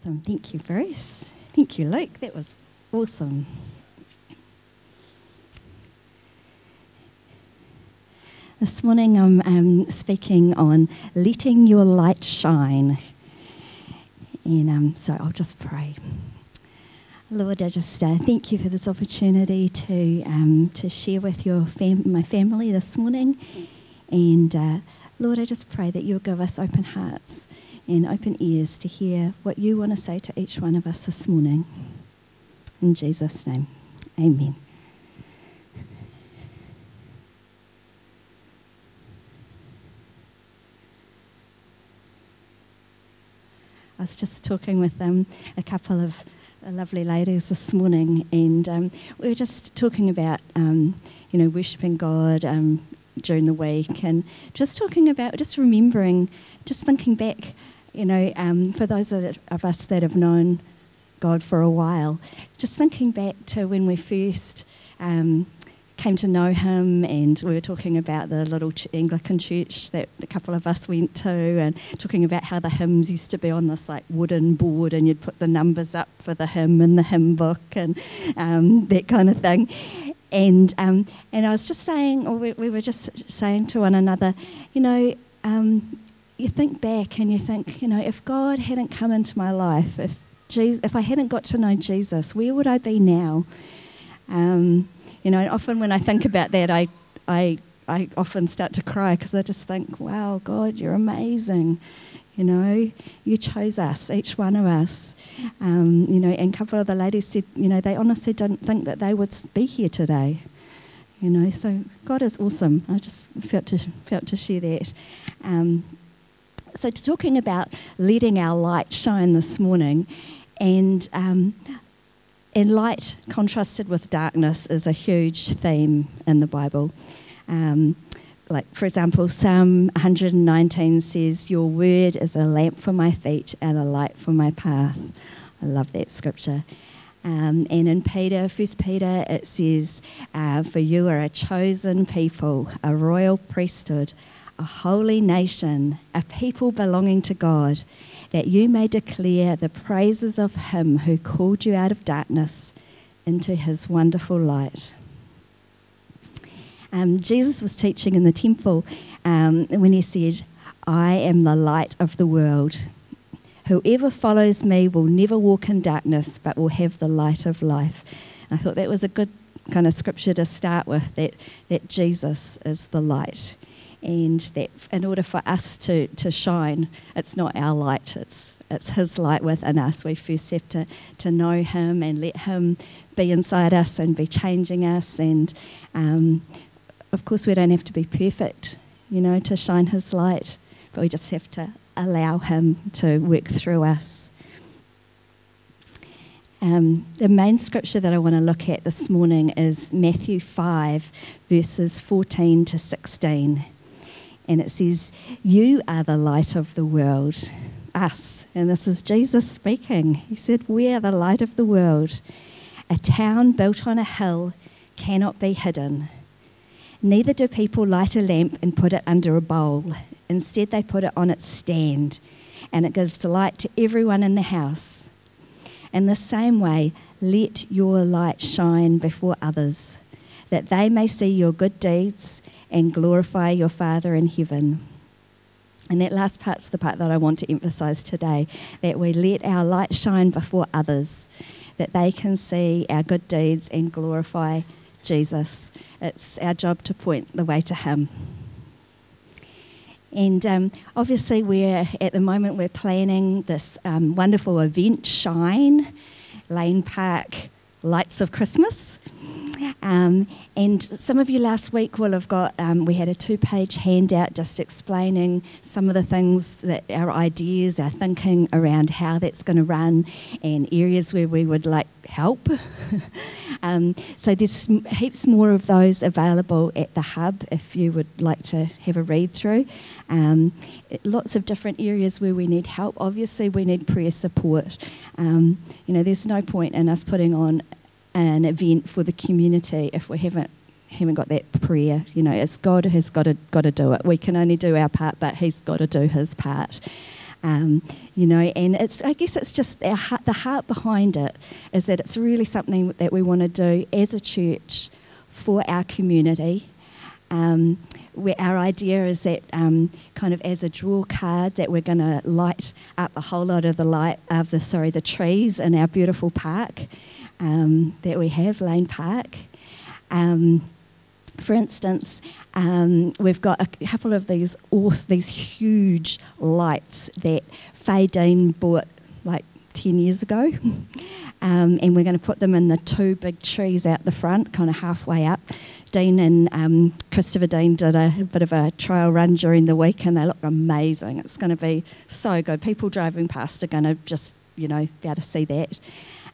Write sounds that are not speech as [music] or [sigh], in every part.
Awesome. Thank you, Bruce. Thank you, Luke. That was awesome. This morning I'm um, speaking on letting your light shine. And um, so I'll just pray. Lord, I just uh, thank you for this opportunity to, um, to share with your fam- my family this morning. And uh, Lord, I just pray that you'll give us open hearts and open ears to hear what you want to say to each one of us this morning. In Jesus' name, amen. I was just talking with um, a couple of lovely ladies this morning, and um, we were just talking about, um, you know, worshiping God um, during the week, and just talking about, just remembering, just thinking back, you know, um, for those of us that have known God for a while, just thinking back to when we first um, came to know him, and we were talking about the little Anglican church that a couple of us went to, and talking about how the hymns used to be on this like wooden board, and you'd put the numbers up for the hymn in the hymn book, and um, that kind of thing. And um, and I was just saying, or we, we, were just saying to one another, you know. Um, you think back and you think, you know, if God hadn't come into my life, if Jesus, if I hadn't got to know Jesus, where would I be now? Um, you know, often when I think about that, I, I, I often start to cry because I just think, wow, God, you're amazing. You know, you chose us, each one of us. Um, you know, and a couple of the ladies said, you know, they honestly didn't think that they would be here today. You know, so God is awesome. I just felt to felt to share that. Um, so, talking about letting our light shine this morning, and um, and light contrasted with darkness is a huge theme in the Bible. Um, like, for example, Psalm 119 says, Your word is a lamp for my feet and a light for my path. I love that scripture. Um, and in Peter, First Peter, it says, uh, For you are a chosen people, a royal priesthood, a holy nation, a people belonging to God that you may declare the praises of him who called you out of darkness into his wonderful light. Um, Jesus was teaching in the temple um, when he said, I am the light of the world. Whoever follows me will never walk in darkness, but will have the light of life. I thought that was a good kind of scripture to start with that, that Jesus is the light and that in order for us to, to shine, it's not our light, it's, it's His light within us. We first have to, to know Him and let Him be inside us and be changing us. And um, of course, we don't have to be perfect, you know, to shine His light, but we just have to allow Him to work through us. Um, the main scripture that I want to look at this morning is Matthew 5, verses 14 to 16 and it says, You are the light of the world. Us. And this is Jesus speaking. He said, We are the light of the world. A town built on a hill cannot be hidden. Neither do people light a lamp and put it under a bowl. Instead, they put it on its stand, and it gives light to everyone in the house. In the same way, let your light shine before others, that they may see your good deeds and glorify your Father in heaven. And that last part's the part that I want to emphasize today that we let our light shine before others, that they can see our good deeds and glorify Jesus. It's our job to point the way to Him. And um, obviously, we're at the moment we're planning this um, wonderful event, Shine, Lane Park Lights of Christmas. Um, and some of you last week will have got, um, we had a two page handout just explaining some of the things that our ideas, our thinking around how that's going to run and areas where we would like help. [laughs] um, so there's heaps more of those available at the hub if you would like to have a read through. Um, lots of different areas where we need help. Obviously, we need prayer support. Um, you know, there's no point in us putting on an event for the community if we haven't haven't got that prayer. You know, it's God has got to got to do it. We can only do our part, but He's got to do His part. Um, you know, and it's I guess it's just heart, the heart behind it is that it's really something that we want to do as a church for our community. Um, where our idea is that um, kind of as a draw card that we're going to light up a whole lot of the light of the sorry the trees in our beautiful park um, that we have Lane Park. Um, for instance, um, we've got a couple of these awesome, these huge lights that Faye Dean bought like 10 years ago. [laughs] Um, and we're going to put them in the two big trees out the front, kind of halfway up. Dean and um, Christopher Dean did a, bit of a trial run during the week and they look amazing. It's going to be so good. People driving past are going to just, you know, be able to see that.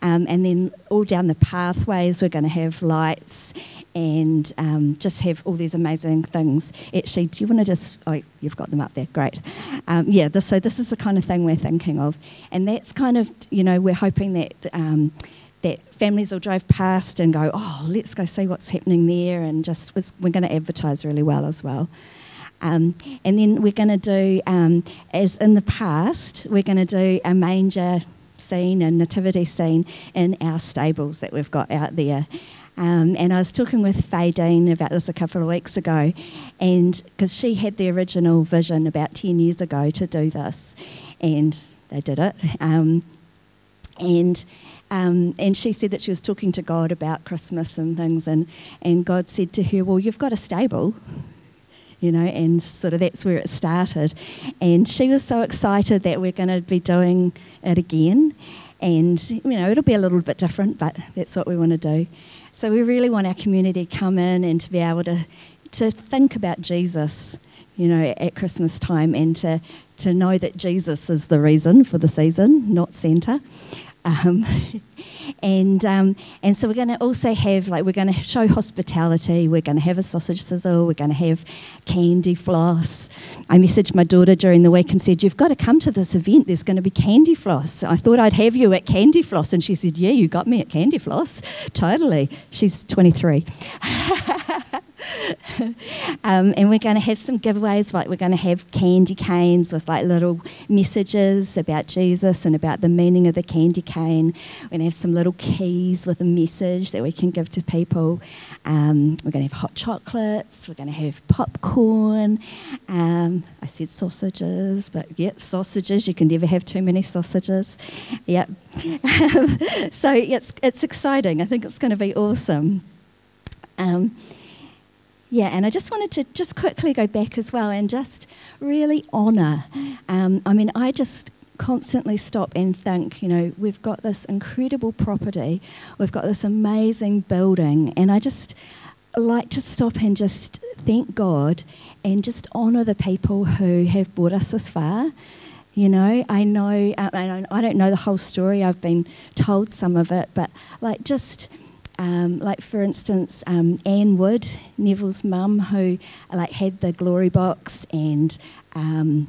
Um, and then all down the pathways, we're going to have lights and um, just have all these amazing things. Actually, do you want to just? Oh, you've got them up there. Great. Um, yeah. This, so this is the kind of thing we're thinking of, and that's kind of you know we're hoping that. Um, that families will drive past and go, oh, let's go see what's happening there, and just we're going to advertise really well as well. Um, and then we're going to do, um, as in the past, we're going to do a manger scene a nativity scene in our stables that we've got out there. Um, and I was talking with Faye Dean about this a couple of weeks ago, and because she had the original vision about 10 years ago to do this, and they did it. Um, and um, and she said that she was talking to God about Christmas and things, and, and God said to her, Well, you've got a stable you know, and sort of that's where it started. And she was so excited that we're going to be doing it again. And, you know, it'll be a little bit different, but that's what we want to do. So we really want our community to come in and to be able to, to think about Jesus, you know, at Christmas time and to, to know that Jesus is the reason for the season, not Santa. Um, [laughs] and um, and so we're going to also have like we're going to show hospitality. We're going to have a sausage sizzle. We're going to have candy floss. I messaged my daughter during the week and said, "You've got to come to this event. There's going to be candy floss." I thought I'd have you at candy floss, and she said, "Yeah, you got me at candy floss. Totally." She's 23. [laughs] [laughs] um, and we're going to have some giveaways, like we're going to have candy canes with like little messages about Jesus and about the meaning of the candy cane. We're going to have some little keys with a message that we can give to people. Um, we're going to have hot chocolates. We're going to have popcorn. Um, I said sausages, but yep, sausages. You can never have too many sausages. Yep. [laughs] so it's it's exciting. I think it's going to be awesome. Um, yeah, and I just wanted to just quickly go back as well and just really honour. Um, I mean, I just constantly stop and think, you know, we've got this incredible property, we've got this amazing building, and I just like to stop and just thank God and just honour the people who have brought us this far. You know, I know, uh, I don't know the whole story, I've been told some of it, but like just um, like for instance, um, Anne Wood, Neville's mum, who like had the glory box and um,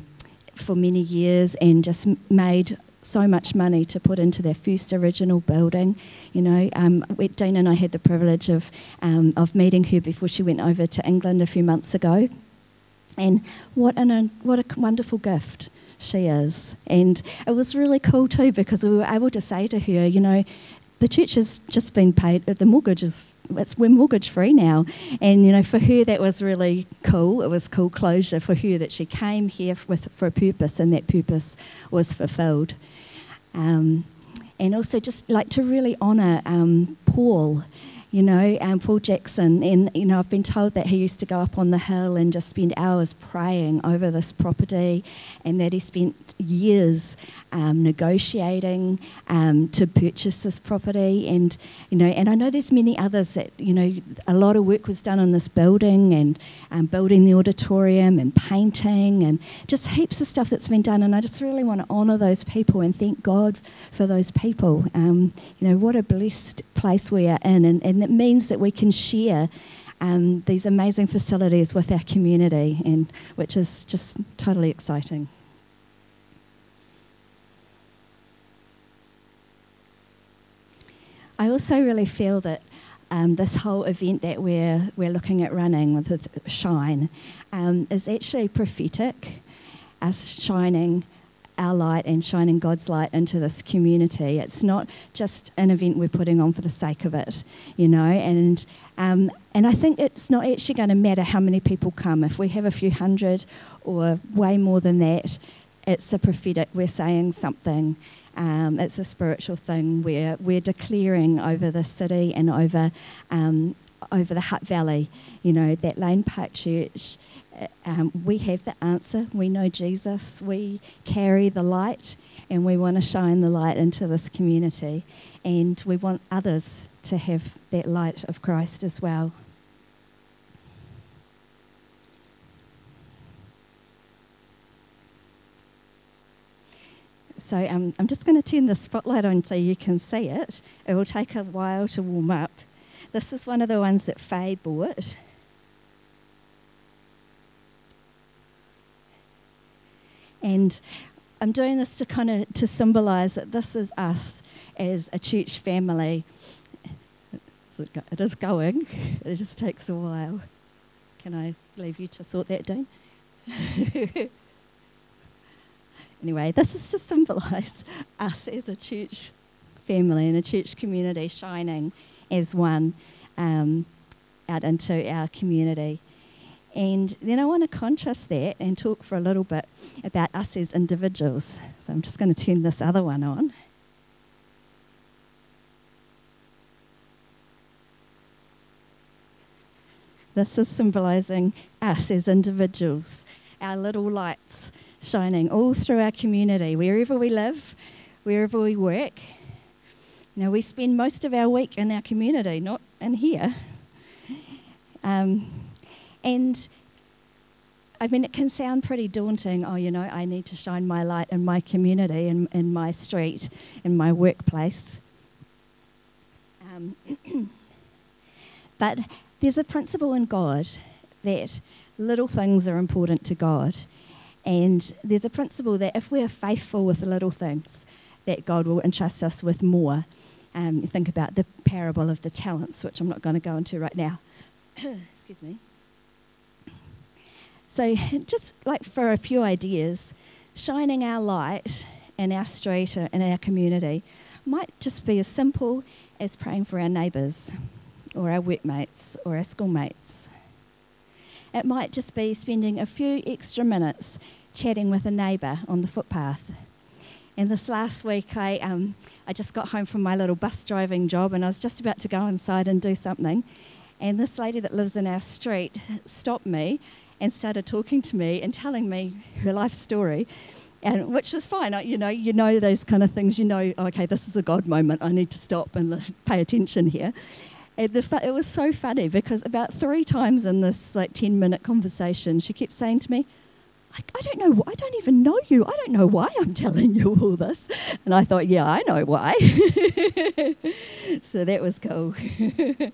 for many years and just made so much money to put into their first original building. You know, um, Dean and I had the privilege of um, of meeting her before she went over to England a few months ago, and what an what a wonderful gift she is. And it was really cool too because we were able to say to her, you know, the church has just been paid, the mortgage is, we're mortgage free now. And, you know, for her that was really cool. It was cool closure for her that she came here with, for a purpose and that purpose was fulfilled. Um, and also just like to really honour um, Paul you know, um, Paul Jackson. And, you know, I've been told that he used to go up on the hill and just spend hours praying over this property and that he spent years um, negotiating um, to purchase this property. And, you know, and I know there's many others that, you know, a lot of work was done on this building and um, building the auditorium and painting and just heaps of stuff that's been done. And I just really want to honour those people and thank God for those people. Um, you know, what a blessed place we are in. And, and it means that we can share um, these amazing facilities with our community, and which is just totally exciting. I also really feel that um, this whole event that we're, we're looking at running with Shine um, is actually prophetic, us shining our light and shining God's light into this community. It's not just an event we're putting on for the sake of it, you know. And um, and I think it's not actually going to matter how many people come. If we have a few hundred or way more than that, it's a prophetic. We're saying something. Um, it's a spiritual thing where we're declaring over the city and over um, over the Hutt Valley, you know, that Lane Park Church um, we have the answer. We know Jesus. We carry the light, and we want to shine the light into this community. And we want others to have that light of Christ as well. So um, I'm just going to turn the spotlight on so you can see it. It will take a while to warm up. This is one of the ones that Faye bought. And I'm doing this to kind of to symbolize that this is us as a church family. It is going. [laughs] It just takes a while. Can I leave you to sort that, Dean? [laughs] anyway, this is to symbolize [laughs] us as a church family and a church community shining as one um, out into our community. And then I want to contrast that and talk for a little bit about us as individuals. So I'm just going to turn this other one on. This is symbolizing us as individuals, our little lights shining all through our community, wherever we live, wherever we work. Now, we spend most of our week in our community, not in here. Um, and I mean, it can sound pretty daunting. Oh, you know, I need to shine my light in my community, in, in my street, in my workplace. Um, [clears throat] but there's a principle in God that little things are important to God. And there's a principle that if we're faithful with the little things, that God will entrust us with more. Um, think about the parable of the talents, which I'm not going to go into right now. [coughs] Excuse me. So, [laughs] just like for a few ideas, shining our light in our street or in our community might just be as simple as praying for our neighbours or our workmates or our schoolmates. It might just be spending a few extra minutes chatting with a neighbour on the footpath. And this last week, I, um, I just got home from my little bus driving job and I was just about to go inside and do something. And this lady that lives in our street stopped me and started talking to me and telling me her life story. And which was fine, you know, you know those kind of things. You know, okay, this is a God moment. I need to stop and pay attention here. The, it was so funny because about three times in this like ten minute conversation, she kept saying to me, I, I don't know, I don't even know you. I don't know why I'm [laughs] telling you all this. And I thought, yeah, I know why. [laughs] so that was cool. [laughs]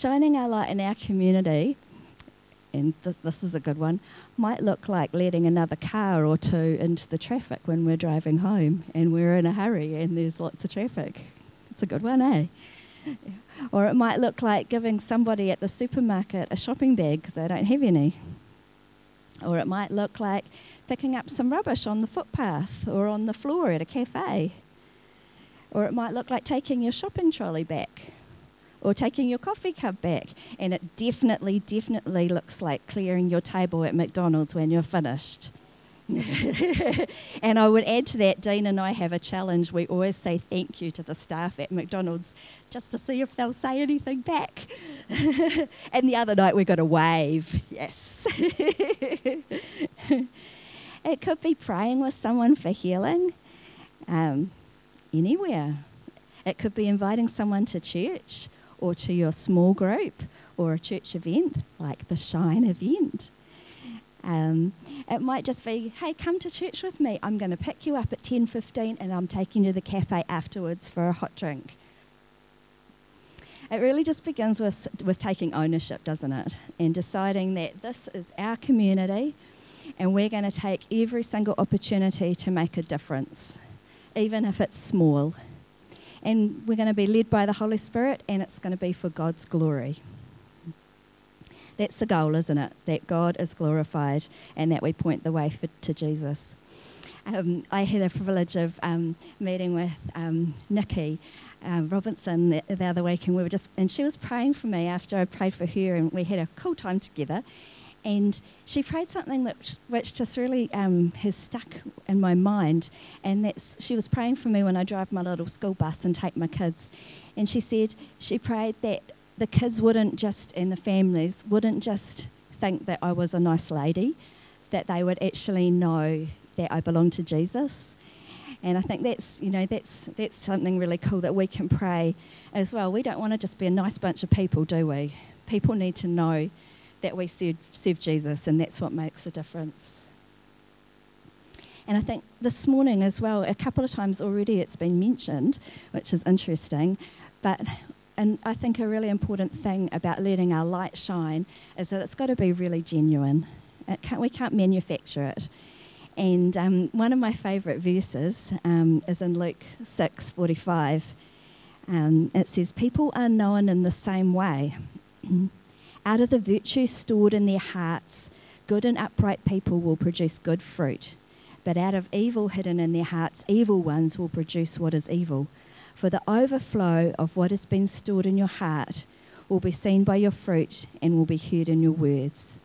shining our light in our community, and th- this is a good one, might look like letting another car or two into the traffic when we're driving home and we're in a hurry and there's lots of traffic. It's a good one, eh? Or it might look like giving somebody at the supermarket a shopping bag because they don't have any. Or it might look like picking up some rubbish on the footpath or on the floor at a cafe. Or it might look like taking your shopping trolley back or taking your coffee cup back. And it definitely, definitely looks like clearing your table at McDonald's when you're finished. [laughs] and I would add to that, Dean and I have a challenge. We always say thank you to the staff at McDonald's just to see if they'll say anything back. [laughs] and the other night we got a wave. Yes. [laughs] it could be praying with someone for healing um, anywhere. It could be inviting someone to church or to your small group or a church event like the Shine event. Um, it might just be, hey, come to church with me. I'm going to pick you up at 10.15 and I'm taking you to the cafe afterwards for a hot drink. It really just begins with, with taking ownership, doesn't it? And deciding that this is our community and we're going to take every single opportunity to make a difference, even if it's small and we're going to be led by the Holy Spirit, and it's going to be for God's glory. That's the goal, isn't it? That God is glorified and that we point the way for, to Jesus. Um, I had the privilege of um, meeting with um, Nikki uh, Robinson the, the, other week, and we were just, and she was praying for me after I prayed for her, and we had a cool time together. And she prayed something that, which just really um, has stuck in my mind, and that's she was praying for me when I drive my little school bus and take my kids, and she said she prayed that the kids wouldn't just, and the families wouldn't just think that I was a nice lady, that they would actually know that I belong to Jesus. And I think that's, you know, that's, that's something really cool that we can pray as well. We don't want to just be a nice bunch of people, do we? People need to know that we serve, serve Jesus, and that's what makes a difference. And I think this morning as well, a couple of times already it's been mentioned, which is interesting, but and I think a really important thing about letting our light shine is that it's got to be really genuine. Can't, we can't manufacture it. And um, one of my favourite verses um, is in Luke 6 45. Um, it says, People are known in the same way. [clears throat] Out of the virtue stored in their hearts, good and upright people will produce good fruit. But out of evil hidden in their hearts, evil ones will produce what is evil. For the overflow of what has been stored in your heart will be seen by your fruit and will be heard in your words.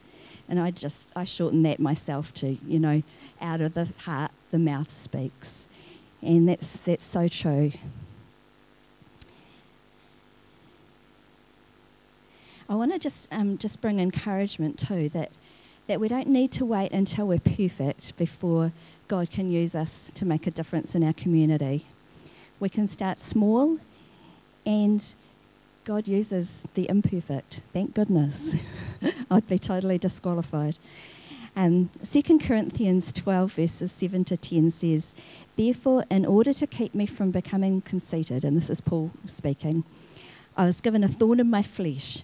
And I just, I shorten that myself to, you know, out of the heart, the mouth speaks. And that's, that's so true. I want to just, um, just bring encouragement too that, that we don't need to wait until we're perfect before God can use us to make a difference in our community. We can start small, and God uses the imperfect. Thank goodness. [laughs] I'd be totally disqualified. Um, 2 Corinthians 12, verses 7 to 10 says, Therefore, in order to keep me from becoming conceited, and this is Paul speaking, I was given a thorn in my flesh,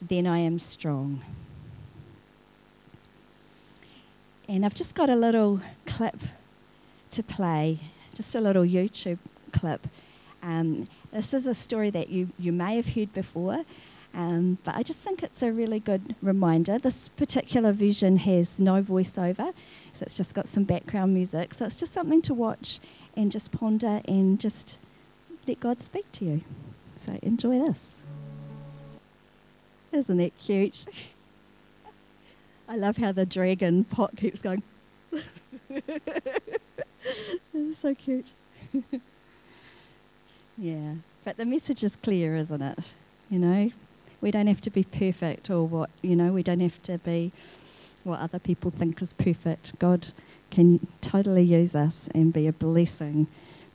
then I am strong. And I've just got a little clip to play, just a little YouTube clip. Um, this is a story that you, you may have heard before, um, but I just think it's a really good reminder. This particular version has no voiceover, so it's just got some background music. So it's just something to watch and just ponder and just let God speak to you. So enjoy this. Isn't that cute? I love how the dragon pot keeps going. it's so cute. Yeah, but the message is clear, isn't it? You know, we don't have to be perfect or what, you know, we don't have to be what other people think is perfect. God can totally use us and be a blessing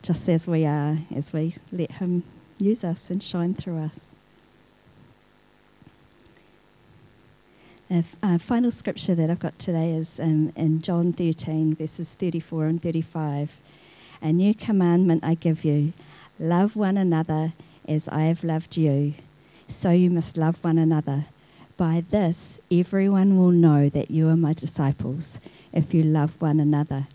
just as we are, as we let Him use us and shine through us. A uh, final scripture that I've got today is um, in John 13, verses 34 and 35. A new commandment I give you Love one another as I have loved you. So you must love one another. By this, everyone will know that you are my disciples if you love one another.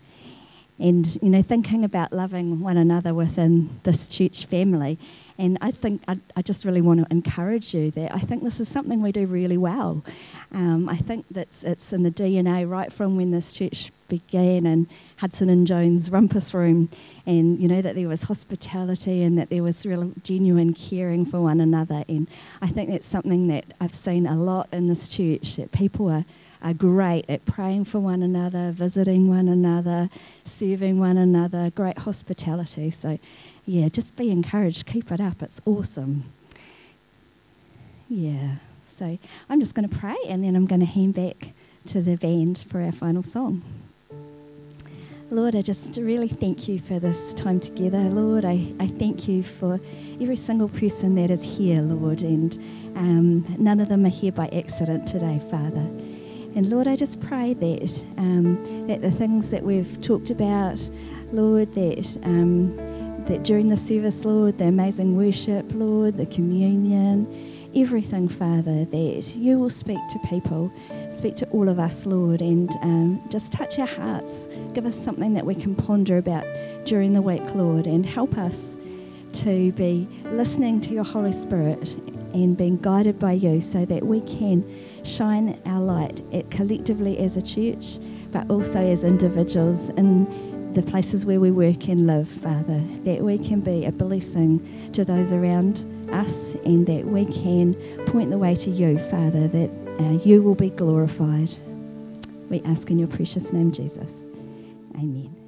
And, you know, thinking about loving one another within this church family, and I think I, I, just really want to encourage you that I think this is something we do really well. Um, I think that it's in the DNA right from when this church began in Hudson and Jones Rumpus Room, and you know that there was hospitality and that there was real genuine caring for one another. And I think that's something that I've seen a lot in this church that people are are great at praying for one another, visiting one another, serving one another, great hospitality. So yeah, just be encouraged. Keep it up. It's awesome. Yeah. So I'm just going to pray and then I'm going to hand back to the band for our final song. Lord, I just really thank you for this time together. Lord, I, I thank you for every single person that is here, Lord, and Um, none of them are here by accident today, Father. And Lord, I just pray that um, that the things that we've talked about, Lord, that um, that during the service, Lord, the amazing worship, Lord, the communion, everything, Father, that you will speak to people, speak to all of us, Lord, and um, just touch our hearts. Give us something that we can ponder about during the week, Lord, and help us to be listening to your Holy Spirit and being guided by you so that we can shine our light at collectively as a church, but also as individuals in the places where we work and live, Father, that we can be a blessing to those around us and that we can point the way to you, Father, that uh, you will be glorified. We ask in your precious name, Jesus. Amen.